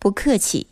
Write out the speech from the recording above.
不客气。